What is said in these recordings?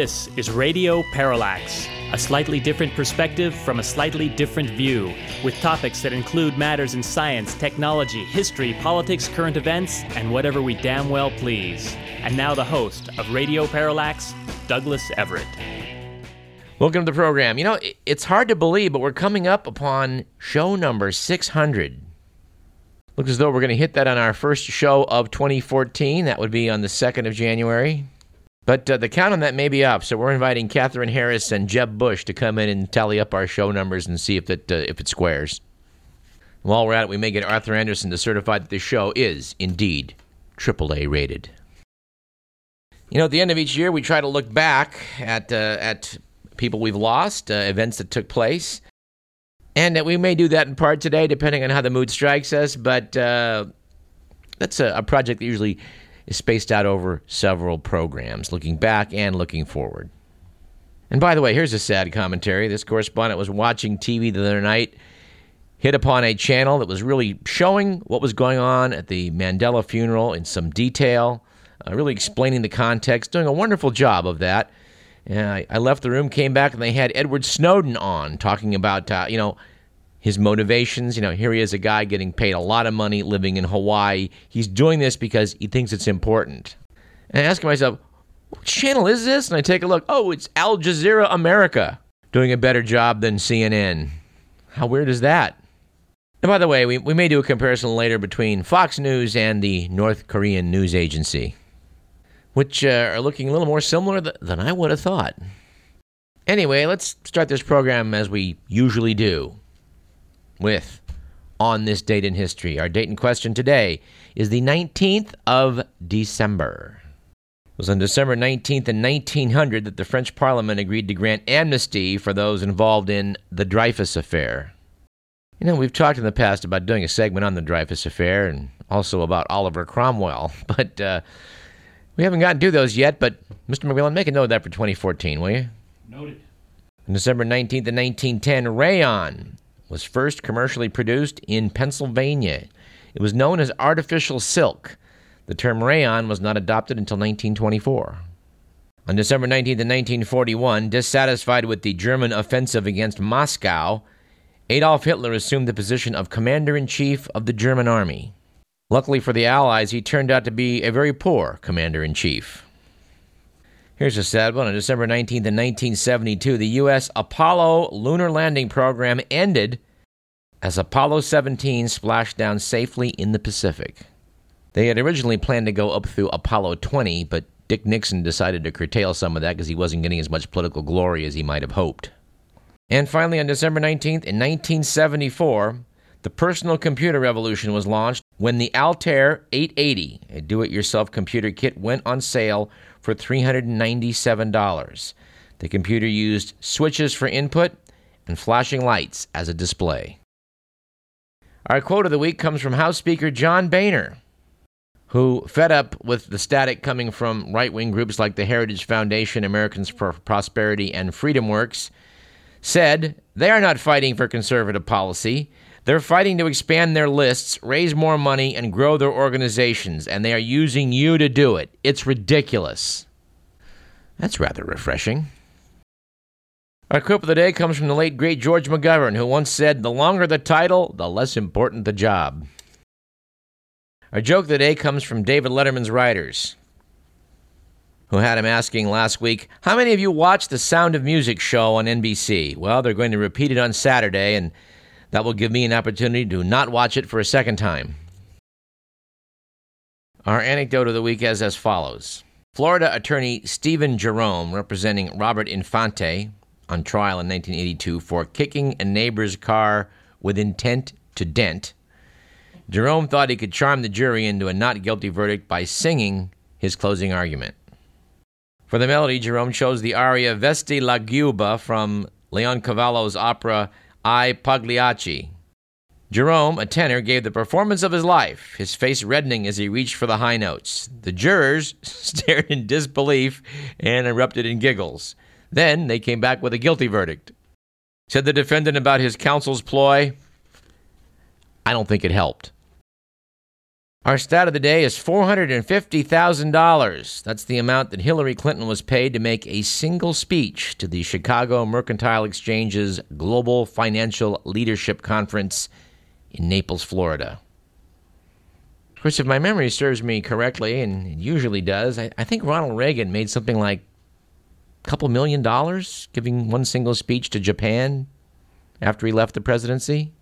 This is Radio Parallax, a slightly different perspective from a slightly different view, with topics that include matters in science, technology, history, politics, current events, and whatever we damn well please. And now the host of Radio Parallax, Douglas Everett. Welcome to the program. You know, it's hard to believe, but we're coming up upon show number 600. Looks as though we're going to hit that on our first show of 2014. That would be on the 2nd of January. But uh, the count on that may be up, so we're inviting Katherine Harris and Jeb Bush to come in and tally up our show numbers and see if it uh, if it squares. While we're at it, we may get Arthur Andersen to certify that the show is indeed AAA rated. You know, at the end of each year, we try to look back at uh, at people we've lost, uh, events that took place, and that we may do that in part today, depending on how the mood strikes us. But uh, that's a, a project that usually is spaced out over several programs, looking back and looking forward. And by the way, here's a sad commentary. This correspondent was watching TV the other night, hit upon a channel that was really showing what was going on at the Mandela funeral in some detail, uh, really explaining the context, doing a wonderful job of that. And I, I, left the room, came back, and they had Edward Snowden on talking about, uh, you know, his motivations. You know, here he is, a guy getting paid a lot of money living in Hawaii. He's doing this because he thinks it's important. And I ask myself, what channel is this? And I take a look. Oh, it's Al Jazeera America doing a better job than CNN. How weird is that? And by the way, we, we may do a comparison later between Fox News and the North Korean news agency, which uh, are looking a little more similar th- than I would have thought. Anyway, let's start this program as we usually do with on this date in history. Our date in question today is the 19th of December. It was on December 19th in 1900 that the French Parliament agreed to grant amnesty for those involved in the Dreyfus Affair. You know, we've talked in the past about doing a segment on the Dreyfus Affair and also about Oliver Cromwell, but uh, we haven't gotten to those yet. But Mr. McMillan, make a note of that for 2014, will you? Noted. On December 19th of 1910, Rayon, was first commercially produced in Pennsylvania. It was known as artificial silk. The term rayon was not adopted until 1924. On December 19, 1941, dissatisfied with the German offensive against Moscow, Adolf Hitler assumed the position of commander in chief of the German army. Luckily for the Allies, he turned out to be a very poor commander in chief. Here's a sad one. On December 19th, 1972, the U.S. Apollo lunar landing program ended as Apollo 17 splashed down safely in the Pacific. They had originally planned to go up through Apollo 20, but Dick Nixon decided to curtail some of that because he wasn't getting as much political glory as he might have hoped. And finally, on December 19th, in 1974, the personal computer revolution was launched when the Altair 880, a do it yourself computer kit, went on sale for $397. The computer used switches for input and flashing lights as a display. Our quote of the week comes from House Speaker John Boehner, who, fed up with the static coming from right wing groups like the Heritage Foundation, Americans for Prosperity, and Freedom Works, said they are not fighting for conservative policy. They're fighting to expand their lists, raise more money, and grow their organizations, and they are using you to do it. It's ridiculous. That's rather refreshing. Our quip of the day comes from the late great George McGovern, who once said, The longer the title, the less important the job. Our joke of the day comes from David Letterman's writers, who had him asking last week, How many of you watched the Sound of Music show on NBC? Well, they're going to repeat it on Saturday, and that will give me an opportunity to not watch it for a second time. Our anecdote of the week is as follows Florida attorney Stephen Jerome, representing Robert Infante, on trial in 1982 for kicking a neighbor's car with intent to dent. Jerome thought he could charm the jury into a not guilty verdict by singing his closing argument. For the melody, Jerome chose the aria Vesti la giubba from Leoncavallo's opera I Pagliacci. Jerome, a tenor, gave the performance of his life, his face reddening as he reached for the high notes. The jurors stared in disbelief and erupted in giggles. Then they came back with a guilty verdict. Said the defendant about his counsel's ploy, I don't think it helped. Our stat of the day is $450,000. That's the amount that Hillary Clinton was paid to make a single speech to the Chicago Mercantile Exchange's Global Financial Leadership Conference in Naples, Florida. Of course, if my memory serves me correctly, and it usually does, I, I think Ronald Reagan made something like a couple million dollars giving one single speech to Japan after he left the presidency.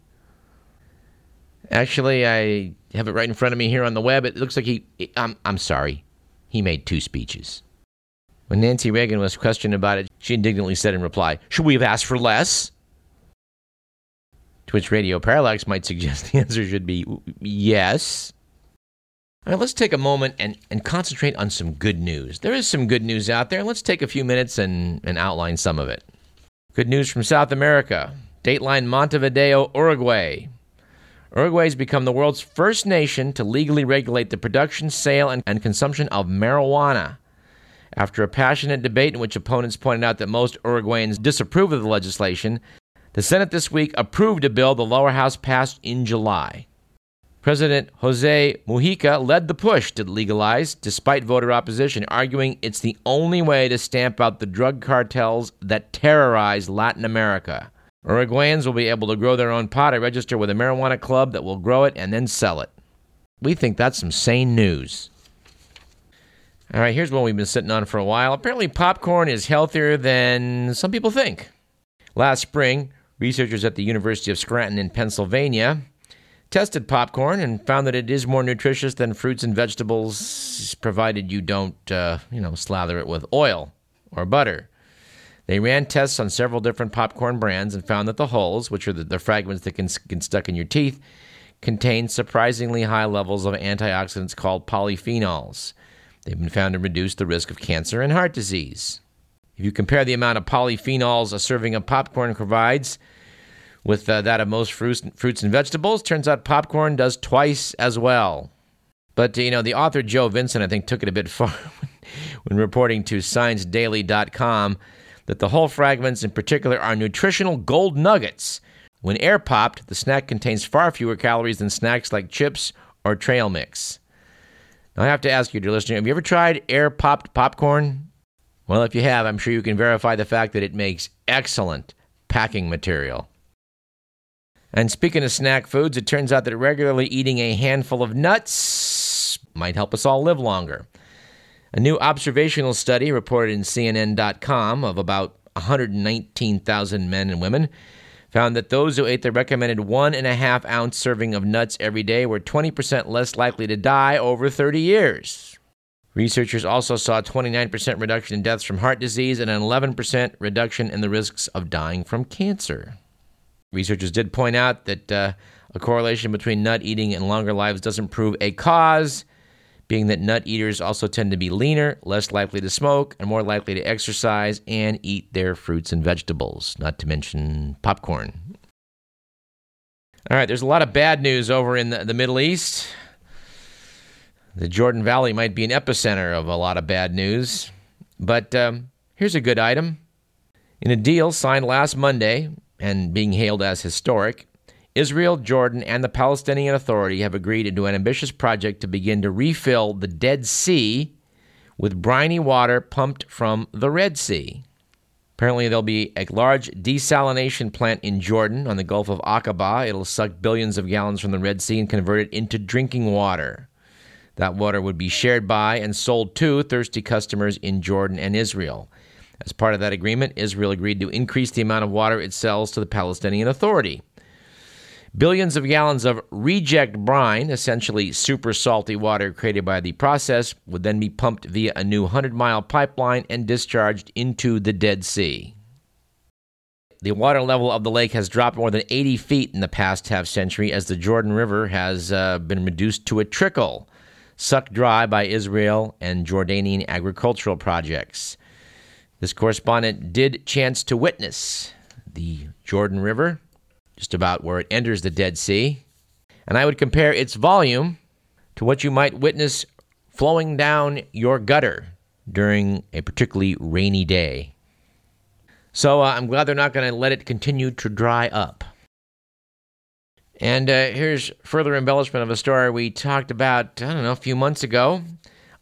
Actually, I have it right in front of me here on the web. It looks like he, I'm, I'm sorry, he made two speeches. When Nancy Reagan was questioned about it, she indignantly said in reply, Should we have asked for less? To which Radio Parallax might suggest the answer should be yes. All right, let's take a moment and, and concentrate on some good news. There is some good news out there. Let's take a few minutes and, and outline some of it. Good news from South America. Dateline Montevideo, Uruguay. Uruguay has become the world's first nation to legally regulate the production, sale, and, and consumption of marijuana. After a passionate debate in which opponents pointed out that most Uruguayans disapprove of the legislation, the Senate this week approved a bill the lower house passed in July. President Jose Mujica led the push to legalize, despite voter opposition, arguing it's the only way to stamp out the drug cartels that terrorize Latin America. Uruguayans will be able to grow their own pot. I register with a marijuana club that will grow it and then sell it. We think that's some sane news. All right, here's one we've been sitting on for a while. Apparently, popcorn is healthier than some people think. Last spring, researchers at the University of Scranton in Pennsylvania tested popcorn and found that it is more nutritious than fruits and vegetables, provided you don't, uh, you know, slather it with oil or butter. They ran tests on several different popcorn brands and found that the hulls, which are the, the fragments that can get stuck in your teeth, contain surprisingly high levels of antioxidants called polyphenols. They've been found to reduce the risk of cancer and heart disease. If you compare the amount of polyphenols a serving of popcorn provides with uh, that of most fruits, fruits and vegetables, turns out popcorn does twice as well. But, you know, the author Joe Vinson, I think, took it a bit far when reporting to ScienceDaily.com that the hull fragments in particular are nutritional gold nuggets. When air popped, the snack contains far fewer calories than snacks like chips or trail mix. Now, I have to ask you, dear listener, have you ever tried air popped popcorn? Well, if you have, I'm sure you can verify the fact that it makes excellent packing material. And speaking of snack foods, it turns out that regularly eating a handful of nuts might help us all live longer. A new observational study reported in CNN.com of about 119,000 men and women found that those who ate the recommended one and a half ounce serving of nuts every day were 20% less likely to die over 30 years. Researchers also saw a 29% reduction in deaths from heart disease and an 11% reduction in the risks of dying from cancer. Researchers did point out that uh, a correlation between nut eating and longer lives doesn't prove a cause, being that nut eaters also tend to be leaner, less likely to smoke, and more likely to exercise and eat their fruits and vegetables, not to mention popcorn. All right, there's a lot of bad news over in the, the Middle East. The Jordan Valley might be an epicenter of a lot of bad news. But um, here's a good item. In a deal signed last Monday and being hailed as historic, Israel, Jordan, and the Palestinian Authority have agreed to do an ambitious project to begin to refill the Dead Sea with briny water pumped from the Red Sea. Apparently, there'll be a large desalination plant in Jordan on the Gulf of Aqaba. It'll suck billions of gallons from the Red Sea and convert it into drinking water. That water would be shared by and sold to thirsty customers in Jordan and Israel. As part of that agreement, Israel agreed to increase the amount of water it sells to the Palestinian Authority. Billions of gallons of reject brine, essentially super salty water created by the process, would then be pumped via a new 100 mile pipeline and discharged into the Dead Sea. The water level of the lake has dropped more than 80 feet in the past half century as the Jordan River has uh, been reduced to a trickle, sucked dry by Israel and Jordanian agricultural projects. This correspondent did chance to witness the Jordan River just about where it enters the Dead Sea. And I would compare its volume to what you might witness flowing down your gutter during a particularly rainy day. So uh, I'm glad they're not going to let it continue to dry up. And uh, here's further embellishment of a story we talked about, I don't know, a few months ago.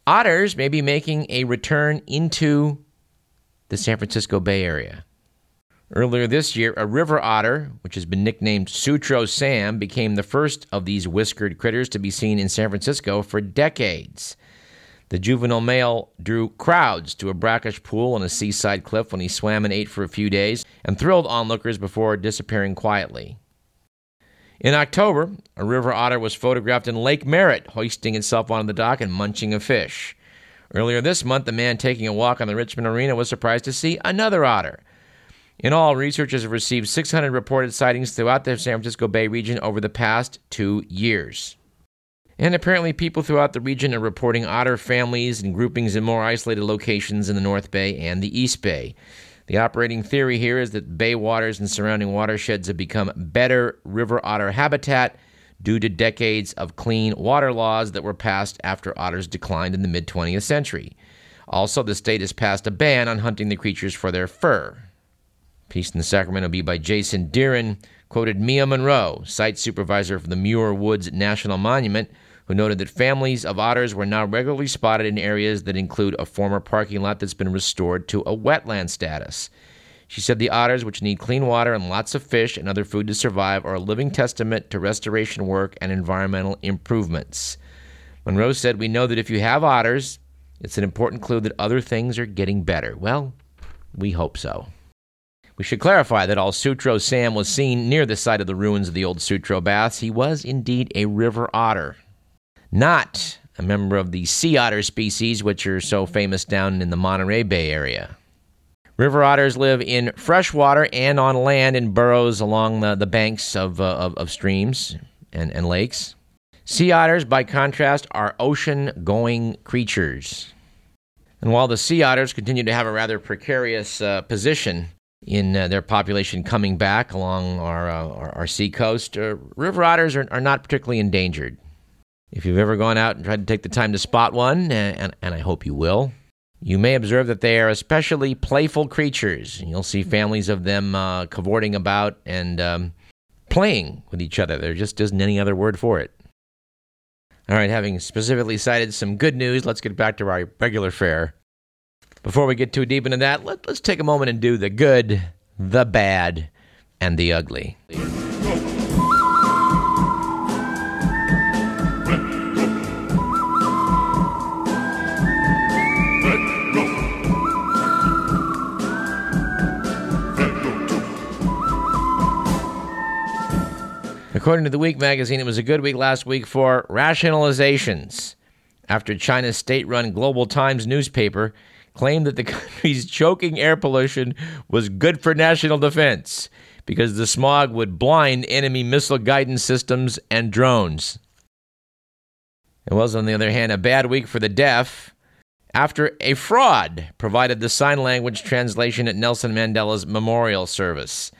Otters may be making a return into the San Francisco Bay Area. Earlier this year, a river otter, which has been nicknamed Sutro Sam, became the first of these whiskered critters to be seen in San Francisco for decades. The juvenile male drew crowds to a brackish pool on a seaside cliff when he swam and ate for a few days and thrilled onlookers before disappearing quietly. In October, a river otter was photographed in Lake Merritt, hoisting itself onto the dock and munching a fish. Earlier this month, a man taking a walk on the Richmond Marina was surprised to see another otter. In all, researchers have received 600 reported sightings throughout the San Francisco Bay region over the past two years. And apparently, people throughout the region are reporting otter families and groupings in more isolated locations in the North Bay and the East Bay. The operating theory here is that bay waters and surrounding watersheds have become better river otter habitat due to decades of clean water laws that were passed after otters declined in the mid 20th century. Also, the state has passed a ban on hunting the creatures for their fur. Piece in the Sacramento Bee by Jason Dearen quoted Mia Monroe, site supervisor for the Muir Woods National Monument, who noted that families of otters were now regularly spotted in areas that include a former parking lot that's been restored to a wetland status. She said the otters, which need clean water and lots of fish and other food to survive, are a living testament to restoration work and environmental improvements. Monroe said, We know that if you have otters, it's an important clue that other things are getting better. Well, we hope so. We should clarify that all Sutro Sam was seen near the site of the ruins of the old Sutro baths. He was indeed a river otter not a member of the sea otter species, which are so famous down in the Monterey Bay area. River otters live in fresh water and on land in burrows along the, the banks of, uh, of, of, streams and, and lakes. Sea otters, by contrast, are ocean going creatures. And while the sea otters continue to have a rather precarious uh, position in uh, their population coming back along our, uh, our, our, sea coast, uh, river otters are, are not particularly endangered. If you've ever gone out and tried to take the time to spot one, and, and I hope you will, you may observe that they are especially playful creatures. You'll see families of them uh, cavorting about and um, playing with each other. There just isn't any other word for it. All right, having specifically cited some good news, let's get back to our regular fare. Before we get too deep into that, let, let's take a moment and do the good, the bad, and the ugly. According to the Week magazine, it was a good week last week for rationalizations after China's state run Global Times newspaper claimed that the country's choking air pollution was good for national defense because the smog would blind enemy missile guidance systems and drones. It was, on the other hand, a bad week for the deaf after a fraud provided the sign language translation at Nelson Mandela's memorial service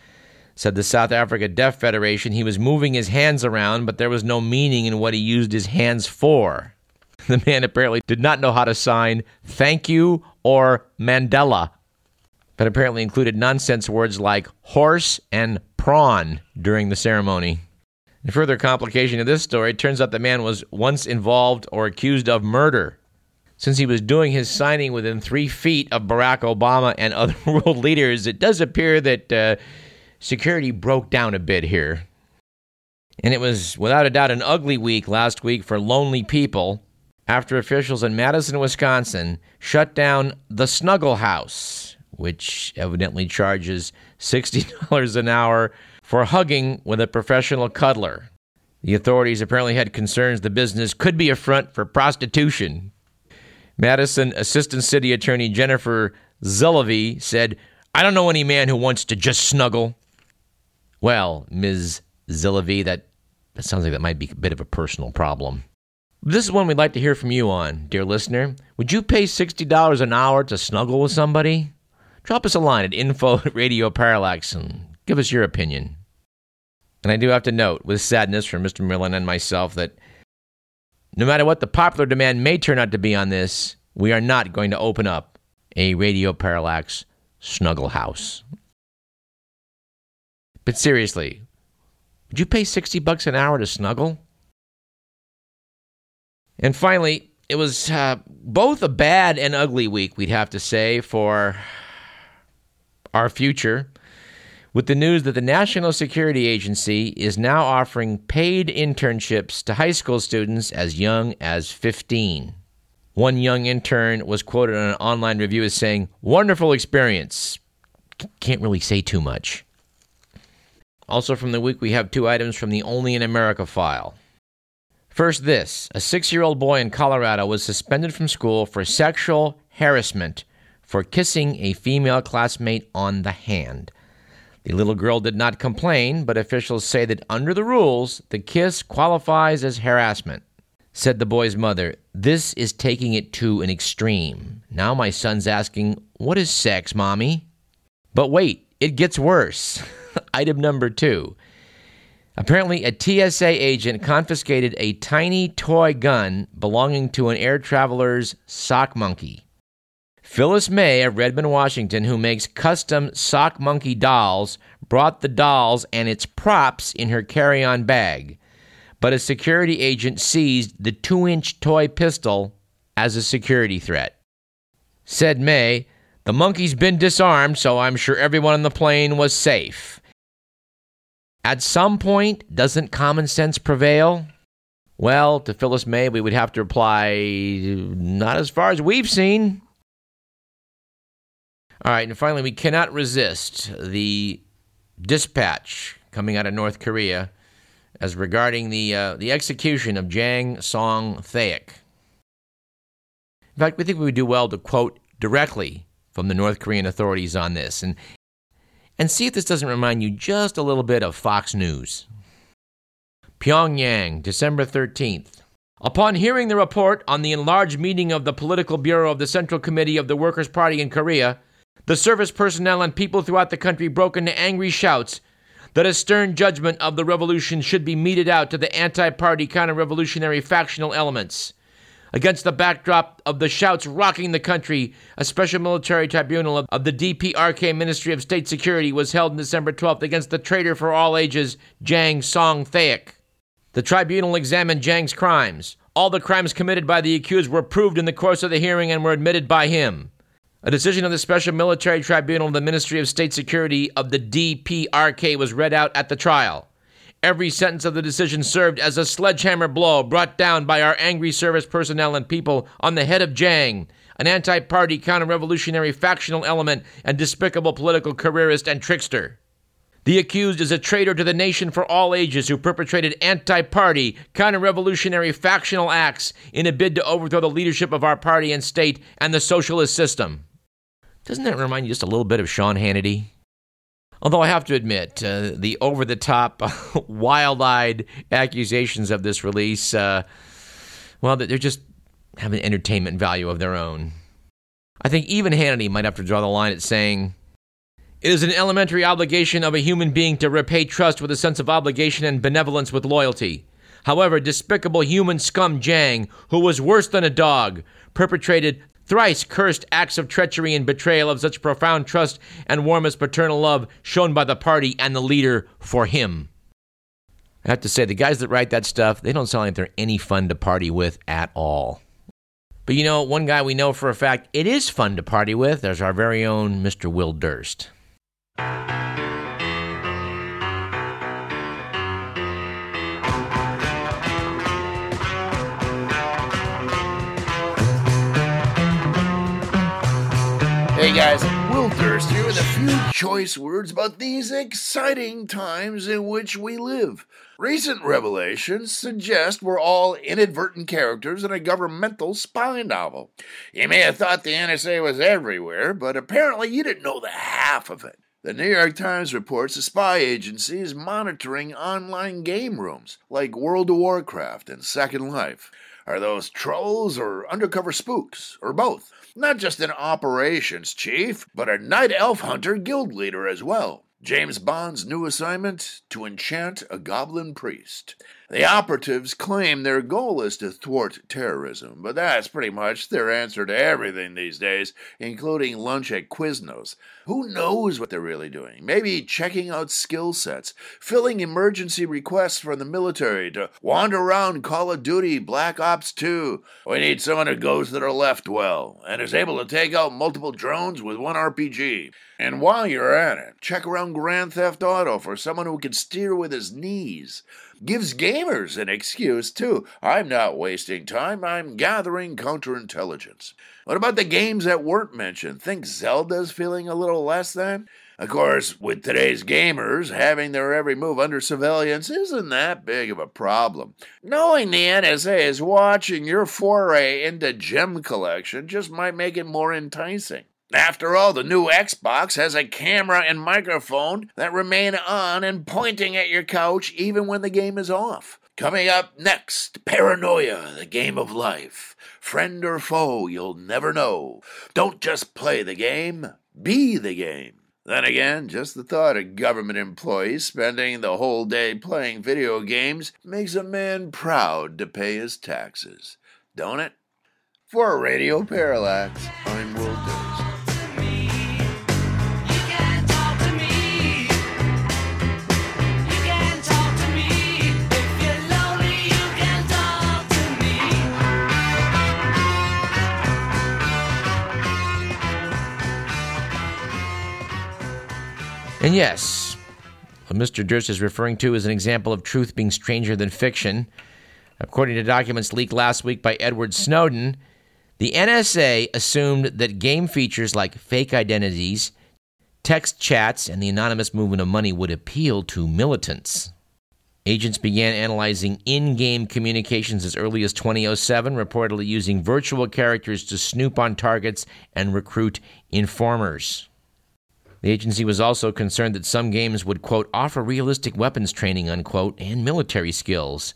said the South Africa Deaf Federation. He was moving his hands around, but there was no meaning in what he used his hands for. The man apparently did not know how to sign thank you or Mandela, but apparently included nonsense words like horse and prawn during the ceremony. A further complication of this story, turns out the man was once involved or accused of murder. Since he was doing his signing within three feet of Barack Obama and other world leaders, it does appear that uh, security broke down a bit here. And it was without a doubt an ugly week last week for lonely people after officials in Madison, Wisconsin shut down the Snuggle House, which evidently charges $60 an hour for hugging with a professional cuddler. The authorities apparently had concerns the business could be a front for prostitution. Madison Assistant City Attorney Jennifer Zilavy said, I don't know any man who wants to just snuggle. Well, Ms. Zilavy, that, that sounds like that might be a bit of a personal problem. This is one we'd like to hear from you on, dear listener. Would you pay $60 an hour to snuggle with somebody? Drop us a line at info at Radio Parallax and give us your opinion. And I do have to note, with sadness for Mr. Merlin and myself, that no matter what the popular demand may turn out to be on this, we are not going to open up a Radio Parallax snuggle house. But seriously, Would you pay 60 bucks an hour to snuggle? And finally, it was uh, both a bad and ugly week, we'd have to say, for our future, with the news that the National Security Agency is now offering paid internships to high school students as young as 15. One young intern was quoted on an online review as saying, Wonderful experience. Can't really say too much. Also from the week, we have two items from the Only in America file. First, this a six year old boy in Colorado was suspended from school for sexual harassment for kissing a female classmate on the hand. The little girl did not complain, but officials say that under the rules, the kiss qualifies as harassment. Said the boy's mother, This is taking it to an extreme. Now my son's asking, What is sex, mommy? But wait, it gets worse. Item number two. Apparently, a TSA agent confiscated a tiny toy gun belonging to an air traveler's sock monkey. Phyllis May of Redmond, Washington, who makes custom sock monkey dolls, brought the dolls and its props in her carry on bag. But a security agent seized the two inch toy pistol as a security threat. Said May, The monkey's been disarmed, so I'm sure everyone on the plane was safe. At some point, doesn't common sense prevail? Well, to Phyllis May, we would have to reply, not as far as we've seen. All right, and finally, we cannot resist the dispatch coming out of North Korea as regarding the uh, the execution of Jang Song Thaek. In fact, we think we would do well to quote directly from the North Korean authorities on this, and and see if this doesn't remind you just a little bit of Fox News. Pyongyang, December 13th. Upon hearing the report on the enlarged meeting of the Political Bureau of the Central Committee of the Workers' Party in Korea, the service personnel and people throughout the country broke into angry shouts that a stern judgment of the revolution should be meted out to the anti party counter revolutionary factional elements. Against the backdrop of the shouts rocking the country, a special military tribunal of the DPRK Ministry of State Security was held on December 12th against the traitor for all ages, Jang Song Thaek. The tribunal examined Jang's crimes. All the crimes committed by the accused were proved in the course of the hearing and were admitted by him. A decision of the Special Military Tribunal of the Ministry of State Security of the DPRK was read out at the trial. Every sentence of the decision served as a sledgehammer blow brought down by our angry service personnel and people on the head of Jang, an anti party counter revolutionary factional element and despicable political careerist and trickster. The accused is a traitor to the nation for all ages who perpetrated anti party, counter revolutionary factional acts in a bid to overthrow the leadership of our party and state and the socialist system. Doesn't that remind you just a little bit of Sean Hannity? Although I have to admit, uh, the over the top, wild eyed accusations of this release, uh, well, they're just have an entertainment value of their own. I think even Hannity might have to draw the line at saying, It is an elementary obligation of a human being to repay trust with a sense of obligation and benevolence with loyalty. However, despicable human scum Jang, who was worse than a dog, perpetrated thrice cursed acts of treachery and betrayal of such profound trust and warmest paternal love shown by the party and the leader for him. I have to say, the guys that write that stuff, they don't sound like they're any fun to party with at all. But you know, one guy we know for a fact it is fun to party with. There's our very own Mr. Will Durst. Guys, Will Durst here with a few choice words about these exciting times in which we live. Recent revelations suggest we're all inadvertent characters in a governmental spy novel. You may have thought the NSA was everywhere, but apparently you didn't know the half of it. The New York Times reports a spy agency is monitoring online game rooms like World of Warcraft and Second Life. Are those trolls or undercover spooks, or both? Not just an operations chief, but a night elf hunter guild leader as well. James Bond's new assignment to enchant a goblin priest. The operatives claim their goal is to thwart terrorism, but that's pretty much their answer to everything these days, including lunch at Quiznos. Who knows what they're really doing? Maybe checking out skill sets, filling emergency requests from the military to wander around Call of Duty Black Ops 2. We need someone who goes to the left well and is able to take out multiple drones with one RPG. And while you're at it, check around Grand Theft Auto for someone who can steer with his knees. Gives gamers an excuse, too. I'm not wasting time, I'm gathering counterintelligence. What about the games that weren't mentioned? Think Zelda's feeling a little less than? Of course, with today's gamers, having their every move under surveillance isn't that big of a problem. Knowing the NSA is watching your foray into gem collection just might make it more enticing. After all, the new Xbox has a camera and microphone that remain on and pointing at your couch even when the game is off. Coming up next, Paranoia, the game of life. Friend or foe, you'll never know. Don't just play the game, be the game. Then again, just the thought of government employees spending the whole day playing video games makes a man proud to pay his taxes, don't it? For Radio Parallax, I'm Will Durst. And yes, what Mr. Durst is referring to is an example of truth being stranger than fiction. According to documents leaked last week by Edward Snowden, the NSA assumed that game features like fake identities, text chats, and the anonymous movement of money would appeal to militants. Agents began analyzing in game communications as early as 2007, reportedly using virtual characters to snoop on targets and recruit informers. The agency was also concerned that some games would, quote, offer realistic weapons training, unquote, and military skills.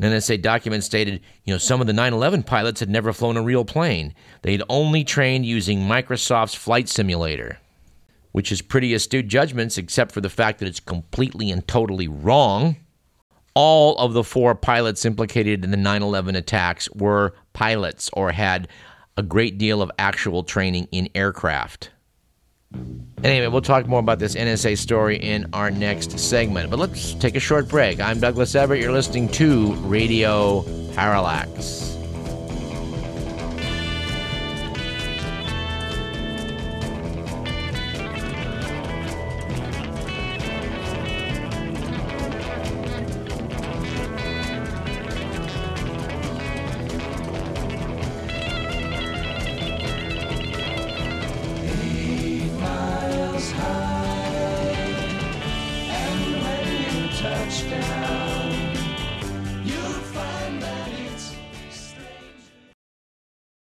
An NSA document stated, you know, some of the 9 11 pilots had never flown a real plane. They'd only trained using Microsoft's Flight Simulator, which is pretty astute judgments, except for the fact that it's completely and totally wrong. All of the four pilots implicated in the 9 11 attacks were pilots or had a great deal of actual training in aircraft. Anyway, we'll talk more about this NSA story in our next segment. But let's take a short break. I'm Douglas Everett. You're listening to Radio Parallax.